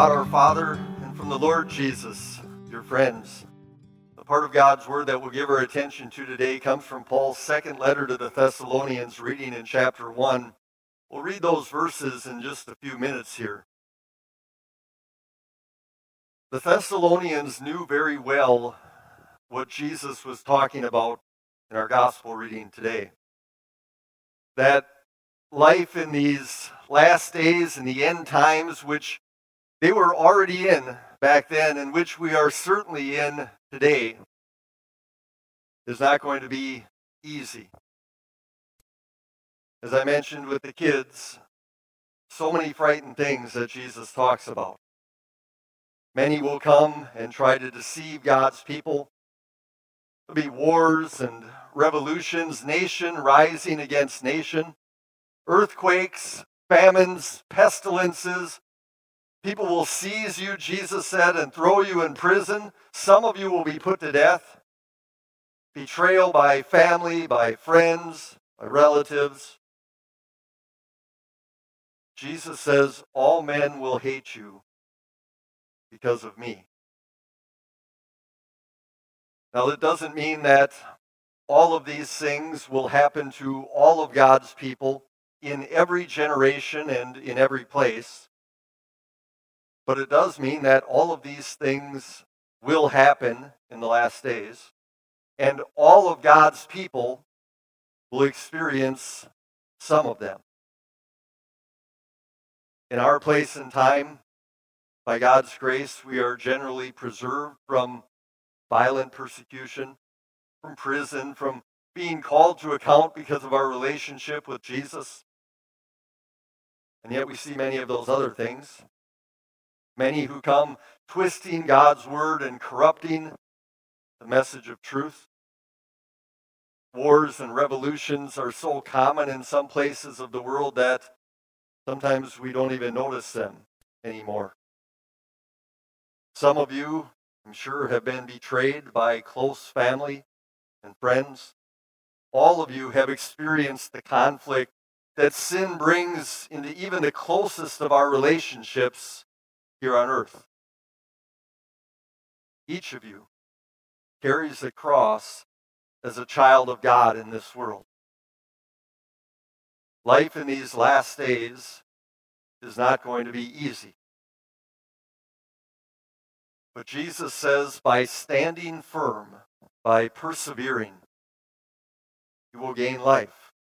God our Father and from the Lord Jesus, your friends. The part of God's Word that we'll give our attention to today comes from Paul's second letter to the Thessalonians, reading in chapter 1. We'll read those verses in just a few minutes here. The Thessalonians knew very well what Jesus was talking about in our gospel reading today. That life in these last days and the end times, which they were already in back then, and which we are certainly in today, is not going to be easy. As I mentioned with the kids, so many frightened things that Jesus talks about. Many will come and try to deceive God's people. There'll be wars and revolutions, nation rising against nation, earthquakes, famines, pestilences. People will seize you, Jesus said, and throw you in prison. Some of you will be put to death. Betrayal by family, by friends, by relatives. Jesus says, All men will hate you because of me. Now, it doesn't mean that all of these things will happen to all of God's people in every generation and in every place. But it does mean that all of these things will happen in the last days, and all of God's people will experience some of them. In our place and time, by God's grace, we are generally preserved from violent persecution, from prison, from being called to account because of our relationship with Jesus. And yet we see many of those other things. Many who come twisting God's word and corrupting the message of truth. Wars and revolutions are so common in some places of the world that sometimes we don't even notice them anymore. Some of you, I'm sure, have been betrayed by close family and friends. All of you have experienced the conflict that sin brings into even the closest of our relationships here on earth. Each of you carries the cross as a child of God in this world. Life in these last days is not going to be easy. But Jesus says, by standing firm, by persevering, you will gain life.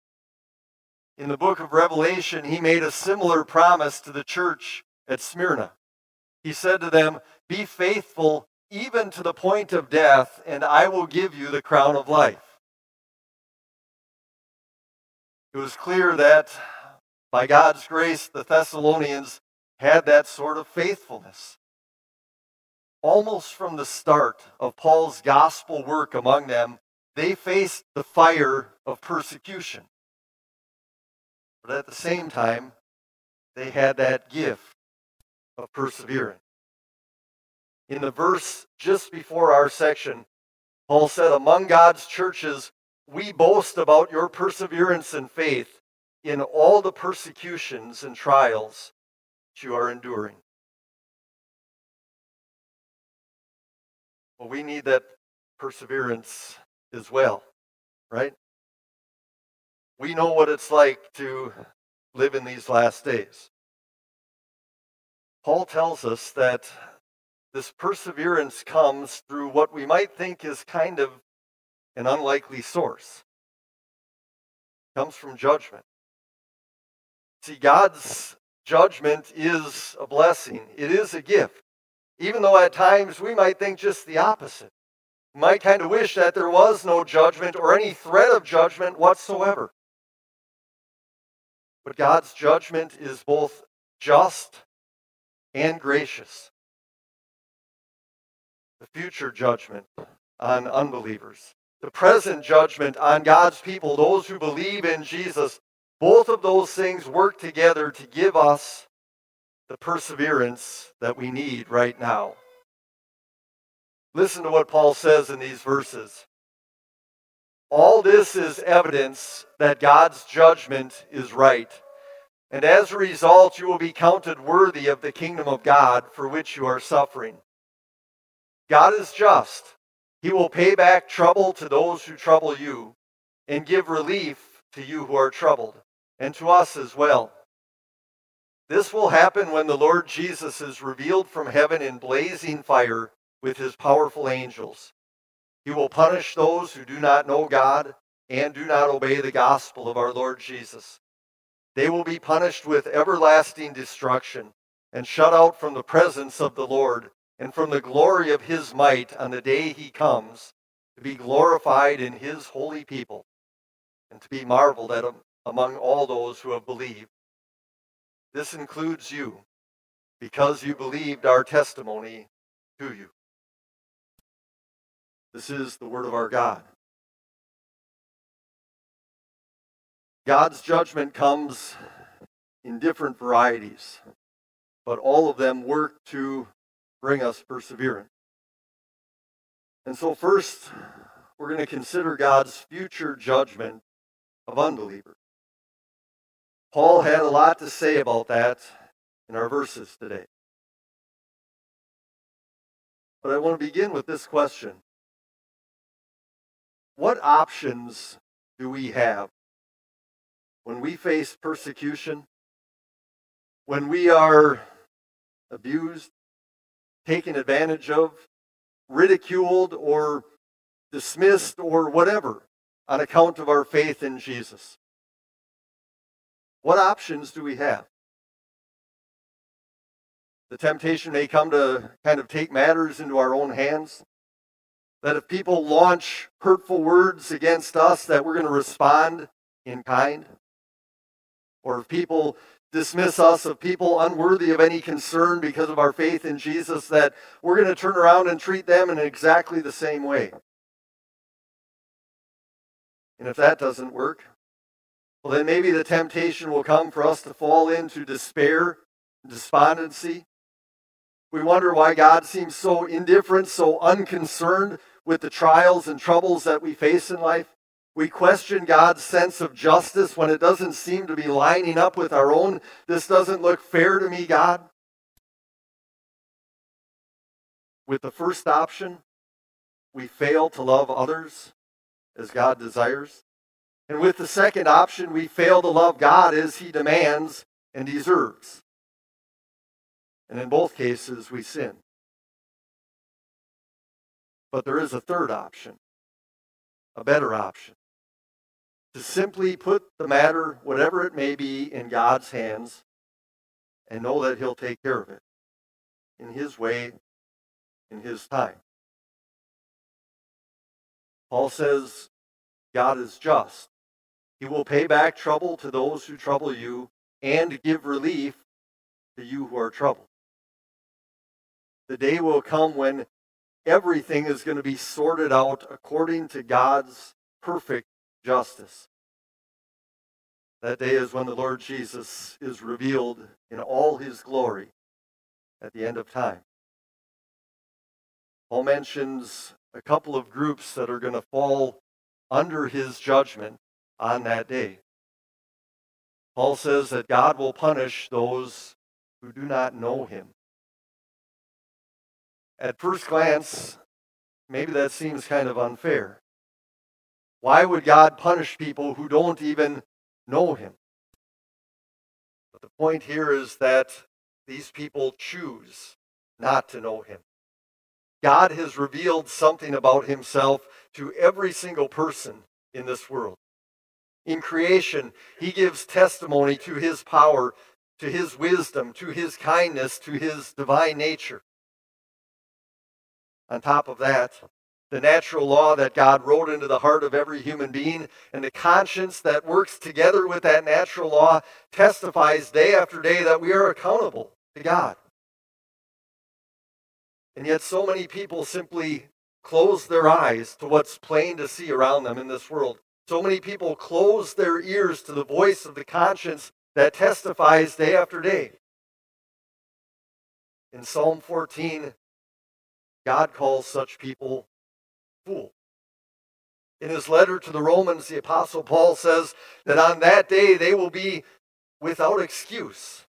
In the book of Revelation, he made a similar promise to the church at Smyrna. He said to them, Be faithful even to the point of death, and I will give you the crown of life. It was clear that by God's grace, the Thessalonians had that sort of faithfulness almost from the start of Paul's gospel work among them, they faced the fire of persecution. But at the same time, they had that gift of persevering. In the verse just before our section, Paul said, Among God's churches, we boast about your perseverance and faith in all the persecutions and trials that you are enduring. Well, we need that perseverance as well, right? We know what it's like to live in these last days. Paul tells us that this perseverance comes through what we might think is kind of an unlikely source. It comes from judgment. See, God's judgment is a blessing. It is a gift. Even though at times we might think just the opposite. We might kind of wish that there was no judgment or any threat of judgment whatsoever. But God's judgment is both just and gracious. The future judgment on unbelievers, the present judgment on God's people, those who believe in Jesus, both of those things work together to give us the perseverance that we need right now. Listen to what Paul says in these verses. All this is evidence that God's judgment is right. And as a result, you will be counted worthy of the kingdom of God for which you are suffering. God is just. He will pay back trouble to those who trouble you and give relief to you who are troubled, and to us as well. This will happen when the Lord Jesus is revealed from heaven in blazing fire with his powerful angels. He will punish those who do not know God and do not obey the gospel of our Lord Jesus. They will be punished with everlasting destruction and shut out from the presence of the Lord and from the glory of his might on the day he comes to be glorified in his holy people and to be marveled at among all those who have believed. This includes you, because you believed our testimony to you. This is the word of our God. God's judgment comes in different varieties, but all of them work to bring us perseverance. And so, first, we're going to consider God's future judgment of unbelievers. Paul had a lot to say about that in our verses today. But I want to begin with this question What options do we have when we face persecution, when we are abused, taken advantage of, ridiculed, or dismissed, or whatever on account of our faith in Jesus? What options do we have? The temptation may come to kind of take matters into our own hands. That if people launch hurtful words against us, that we're going to respond in kind. Or if people dismiss us of people unworthy of any concern because of our faith in Jesus, that we're going to turn around and treat them in exactly the same way. And if that doesn't work, well, then maybe the temptation will come for us to fall into despair, despondency. We wonder why God seems so indifferent, so unconcerned with the trials and troubles that we face in life. We question God's sense of justice when it doesn't seem to be lining up with our own. This doesn't look fair to me, God. With the first option, we fail to love others as God desires. And with the second option, we fail to love God as he demands and deserves. And in both cases, we sin. But there is a third option, a better option. To simply put the matter, whatever it may be, in God's hands and know that He'll take care of it in His way, in His time. Paul says God is just. He will pay back trouble to those who trouble you and give relief to you who are troubled. The day will come when everything is going to be sorted out according to God's perfect justice. That day is when the Lord Jesus is revealed in all his glory at the end of time. Paul mentions a couple of groups that are going to fall under his judgment on that day. Paul says that God will punish those who do not know him. At first glance, maybe that seems kind of unfair. Why would God punish people who don't even know him? But the point here is that these people choose not to know him. God has revealed something about himself to every single person in this world in creation, he gives testimony to his power, to his wisdom, to his kindness, to his divine nature. On top of that, the natural law that God wrote into the heart of every human being and the conscience that works together with that natural law testifies day after day that we are accountable to God. And yet, so many people simply close their eyes to what's plain to see around them in this world. So many people close their ears to the voice of the conscience that testifies day after day. In Psalm 14, God calls such people fool. In his letter to the Romans, the Apostle Paul says that on that day they will be without excuse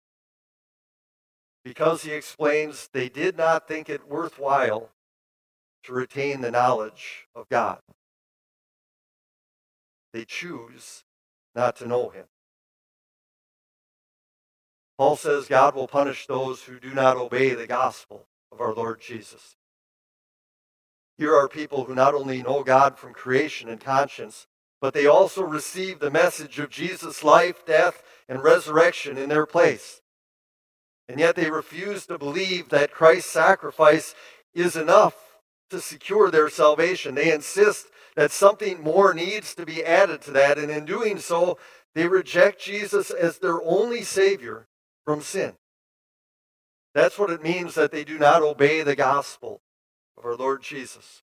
because he explains they did not think it worthwhile to retain the knowledge of God. They choose not to know him. Paul says God will punish those who do not obey the gospel of our Lord Jesus. Here are people who not only know God from creation and conscience, but they also receive the message of Jesus' life, death, and resurrection in their place. And yet they refuse to believe that Christ's sacrifice is enough to secure their salvation. They insist that something more needs to be added to that, and in doing so, they reject Jesus as their only Savior from sin. That's what it means that they do not obey the gospel of our Lord Jesus.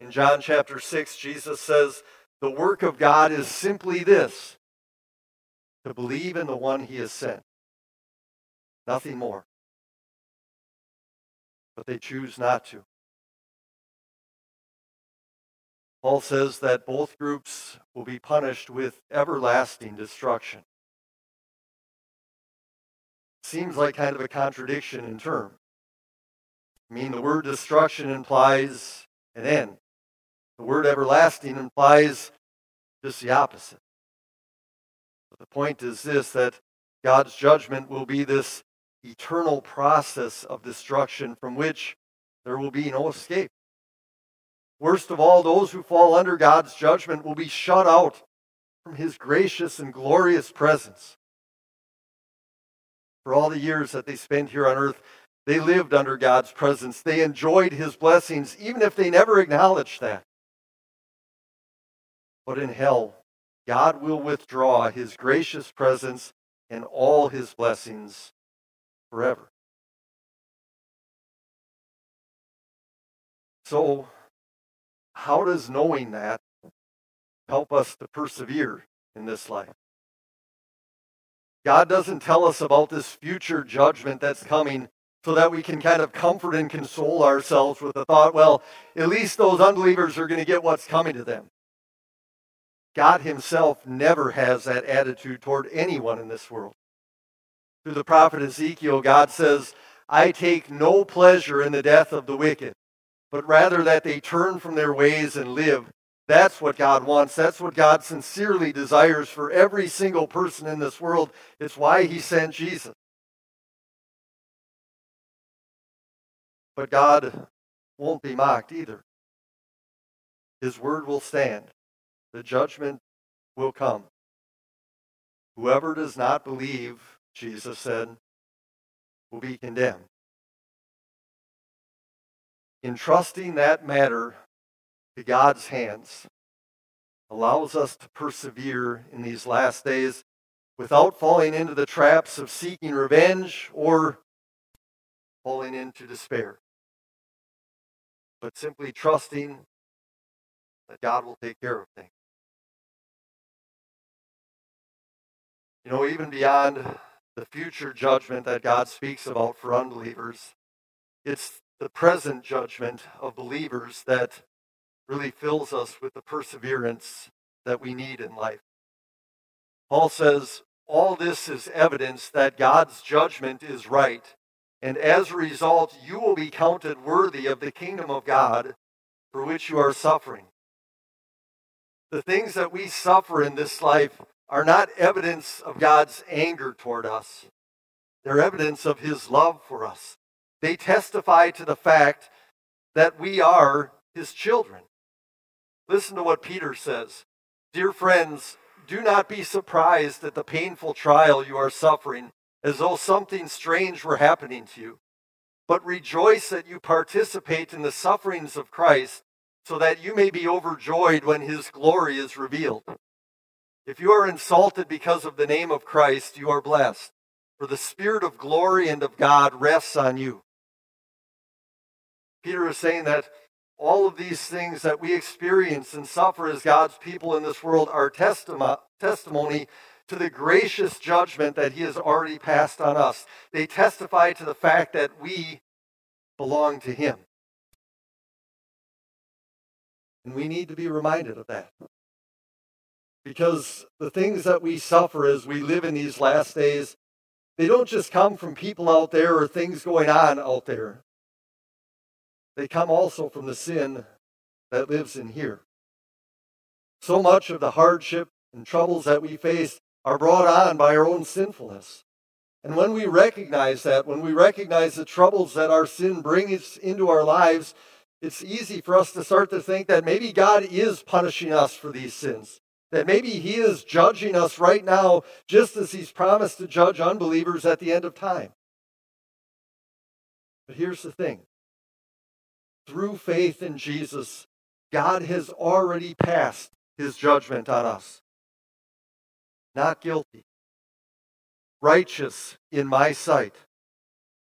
In John chapter 6, Jesus says, The work of God is simply this to believe in the one he has sent. Nothing more. But they choose not to. Paul says that both groups will be punished with everlasting destruction. Seems like kind of a contradiction in term. I mean, the word destruction implies an end. The word everlasting implies just the opposite. But the point is this that God's judgment will be this eternal process of destruction from which there will be no escape. Worst of all, those who fall under God's judgment will be shut out from his gracious and glorious presence. For all the years that they spend here on earth, they oh. lived under God's presence. They enjoyed his blessings, even if they never acknowledged that. But in hell, God will withdraw his gracious presence and all his blessings forever. So, how does knowing that help us to persevere in this life? God doesn't tell us about this future judgment that's coming so that we can kind of comfort and console ourselves with the thought, well, at least those unbelievers are going to get what's coming to them. God Himself never has that attitude toward anyone in this world. Through the prophet Ezekiel, God says, I take no pleasure in the death of the wicked, but rather that they turn from their ways and live. That's what God wants. That's what God sincerely desires for every single person in this world. It's why He sent Jesus. But God won't be mocked either. His word will stand the judgment will come. Whoever does not believe, Jesus said, will be condemned. Entrusting that matter to God's hands allows us to persevere in these last days without falling into the traps of seeking revenge or falling into despair, but simply trusting that God will take care of things. You know, even beyond the future judgment that God speaks about for unbelievers, it's the present judgment of believers that really fills us with the perseverance that we need in life. Paul says, all this is evidence that God's judgment is right, and as a result, you will be counted worthy of the kingdom of God for which you are suffering. The things that we suffer in this life are not evidence of God's anger toward us. They're evidence of his love for us. They testify to the fact that we are his children. Listen to what Peter says. Dear friends, do not be surprised at the painful trial you are suffering, as though something strange were happening to you. But rejoice that you participate in the sufferings of Christ, so that you may be overjoyed when his glory is revealed. If you are insulted because of the name of Christ, you are blessed, for the Spirit of glory and of God rests on you. Peter is saying that all of these things that we experience and suffer as God's people in this world are testimony to the gracious judgment that He has already passed on us. They testify to the fact that we belong to Him. And we need to be reminded of that. Because the things that we suffer as we live in these last days, they don't just come from people out there or things going on out there. They come also from the sin that lives in here. So much of the hardship and troubles that we face are brought on by our own sinfulness. And when we recognize that, when we recognize the troubles that our sin brings into our lives, it's easy for us to start to think that maybe God is punishing us for these sins. That maybe He is judging us right now, just as He's promised to judge unbelievers at the end of time. But here's the thing through faith in Jesus, God has already passed His judgment on us. Not guilty, righteous in my sight.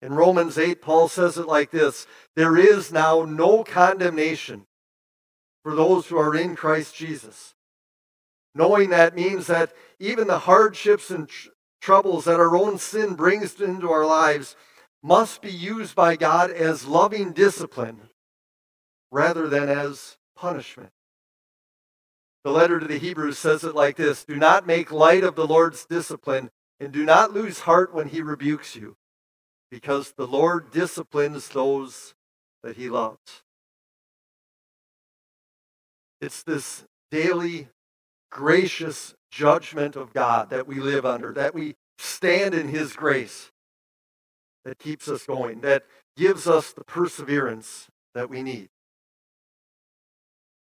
In Romans 8, Paul says it like this There is now no condemnation for those who are in Christ Jesus. Knowing that means that even the hardships and tr- troubles that our own sin brings into our lives must be used by God as loving discipline rather than as punishment. The letter to the Hebrews says it like this Do not make light of the Lord's discipline, and do not lose heart when he rebukes you because the Lord disciplines those that he loves. It's this daily gracious judgment of God that we live under, that we stand in his grace that keeps us going, that gives us the perseverance that we need.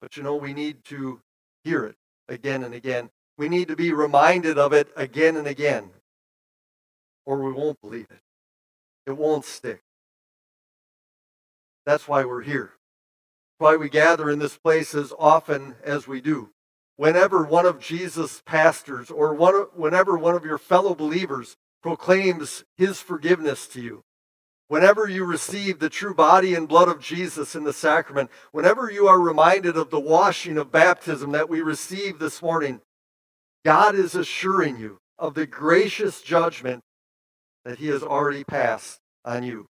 But you know, we need to hear it again and again. We need to be reminded of it again and again, or we won't believe it. It won't stick. That's why we're here. Why we gather in this place as often as we do. Whenever one of Jesus' pastors or one, whenever one of your fellow believers proclaims his forgiveness to you, whenever you receive the true body and blood of Jesus in the sacrament, whenever you are reminded of the washing of baptism that we received this morning, God is assuring you of the gracious judgment that he has already passed on you.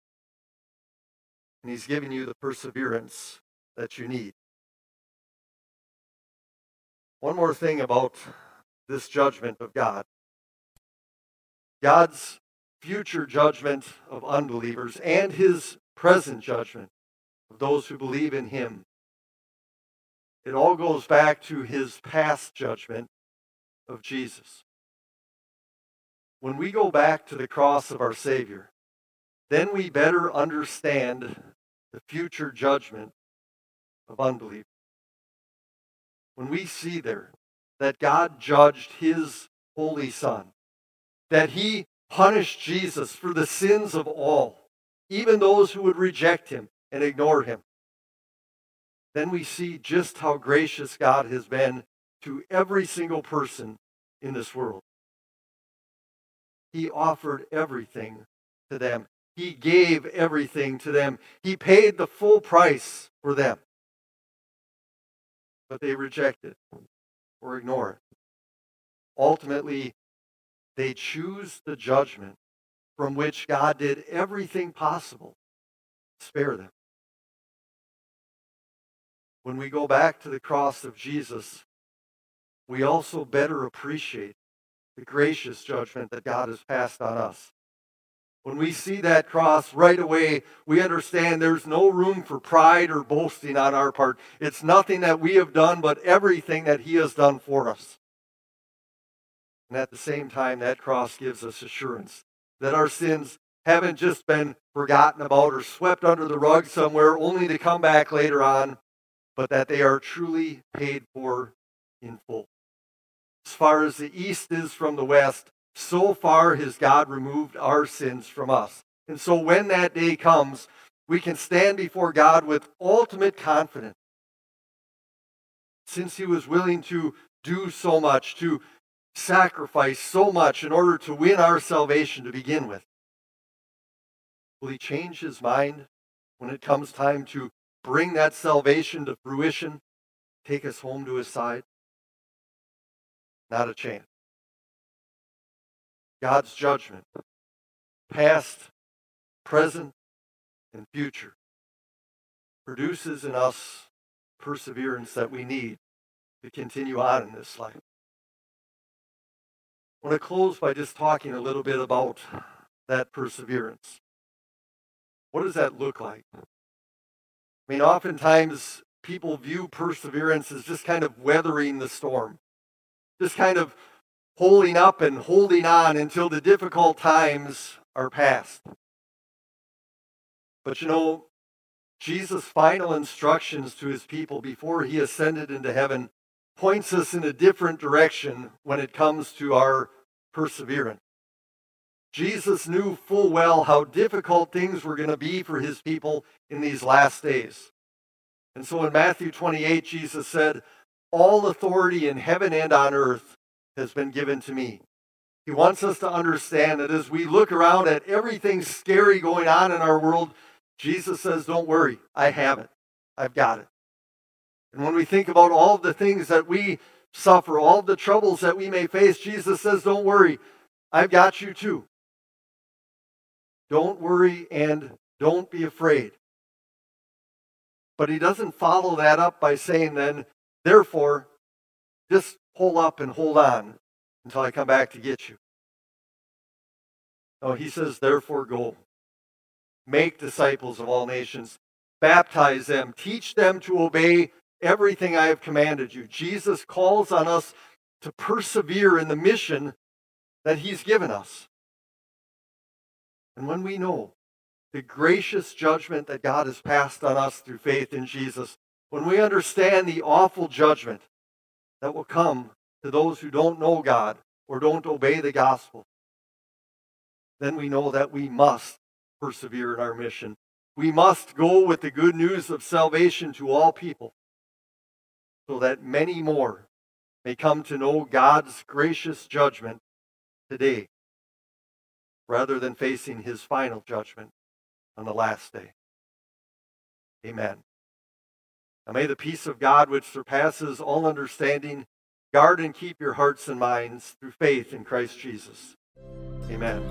And he's giving you the perseverance that you need. One more thing about this judgment of God God's future judgment of unbelievers and his present judgment of those who believe in him. It all goes back to his past judgment of Jesus when we go back to the cross of our Savior, then we better understand the future judgment of unbelief. When we see there that God judged his holy Son, that he punished Jesus for the sins of all, even those who would reject him and ignore him, then we see just how gracious God has been to every single person in this world. He offered everything to them. He gave everything to them. He paid the full price for them. But they reject it or ignore it. Ultimately, they choose the judgment from which God did everything possible to spare them. When we go back to the cross of Jesus, we also better appreciate the gracious judgment that God has passed on us. When we see that cross right away, we understand there's no room for pride or boasting on our part. It's nothing that we have done, but everything that He has done for us. And at the same time, that cross gives us assurance that our sins haven't just been forgotten about or swept under the rug somewhere only to come back later on, but that they are truly paid for in full. As far as the east is from the west, so far has God removed our sins from us. And so when that day comes, we can stand before God with ultimate confidence. Since he was willing to do so much, to sacrifice so much in order to win our salvation to begin with, will he change his mind when it comes time to bring that salvation to fruition, take us home to his side? Not a chance. God's judgment, past, present, and future, produces in us perseverance that we need to continue on in this life. I want to close by just talking a little bit about that perseverance. What does that look like? I mean, oftentimes people view perseverance as just kind of weathering the storm, just kind of holding up and holding on until the difficult times are past. But you know, Jesus' final instructions to his people before he ascended into heaven points us in a different direction when it comes to our perseverance. Jesus knew full well how difficult things were going to be for his people in these last days. And so in Matthew 28, Jesus said, All authority in heaven and on earth has been given to me. He wants us to understand that as we look around at everything scary going on in our world, Jesus says, Don't worry, I have it. I've got it. And when we think about all the things that we suffer, all the troubles that we may face, Jesus says, Don't worry, I've got you too. Don't worry and don't be afraid. But he doesn't follow that up by saying, then, therefore, just pull up and hold on until I come back to get you. No, he says, therefore, go. Make disciples of all nations, baptize them, teach them to obey everything I have commanded you. Jesus calls on us to persevere in the mission that he's given us. And when we know the gracious judgment that God has passed on us through faith in Jesus, when we understand the awful judgment that will come to those who don't know God or don't obey the gospel, then we know that we must persevere in our mission. We must go with the good news of salvation to all people so that many more may come to know God's gracious judgment today rather than facing his final judgment on the last day. Amen. Now may the peace of God, which surpasses all understanding, guard and keep your hearts and minds through faith in Christ Jesus. Amen.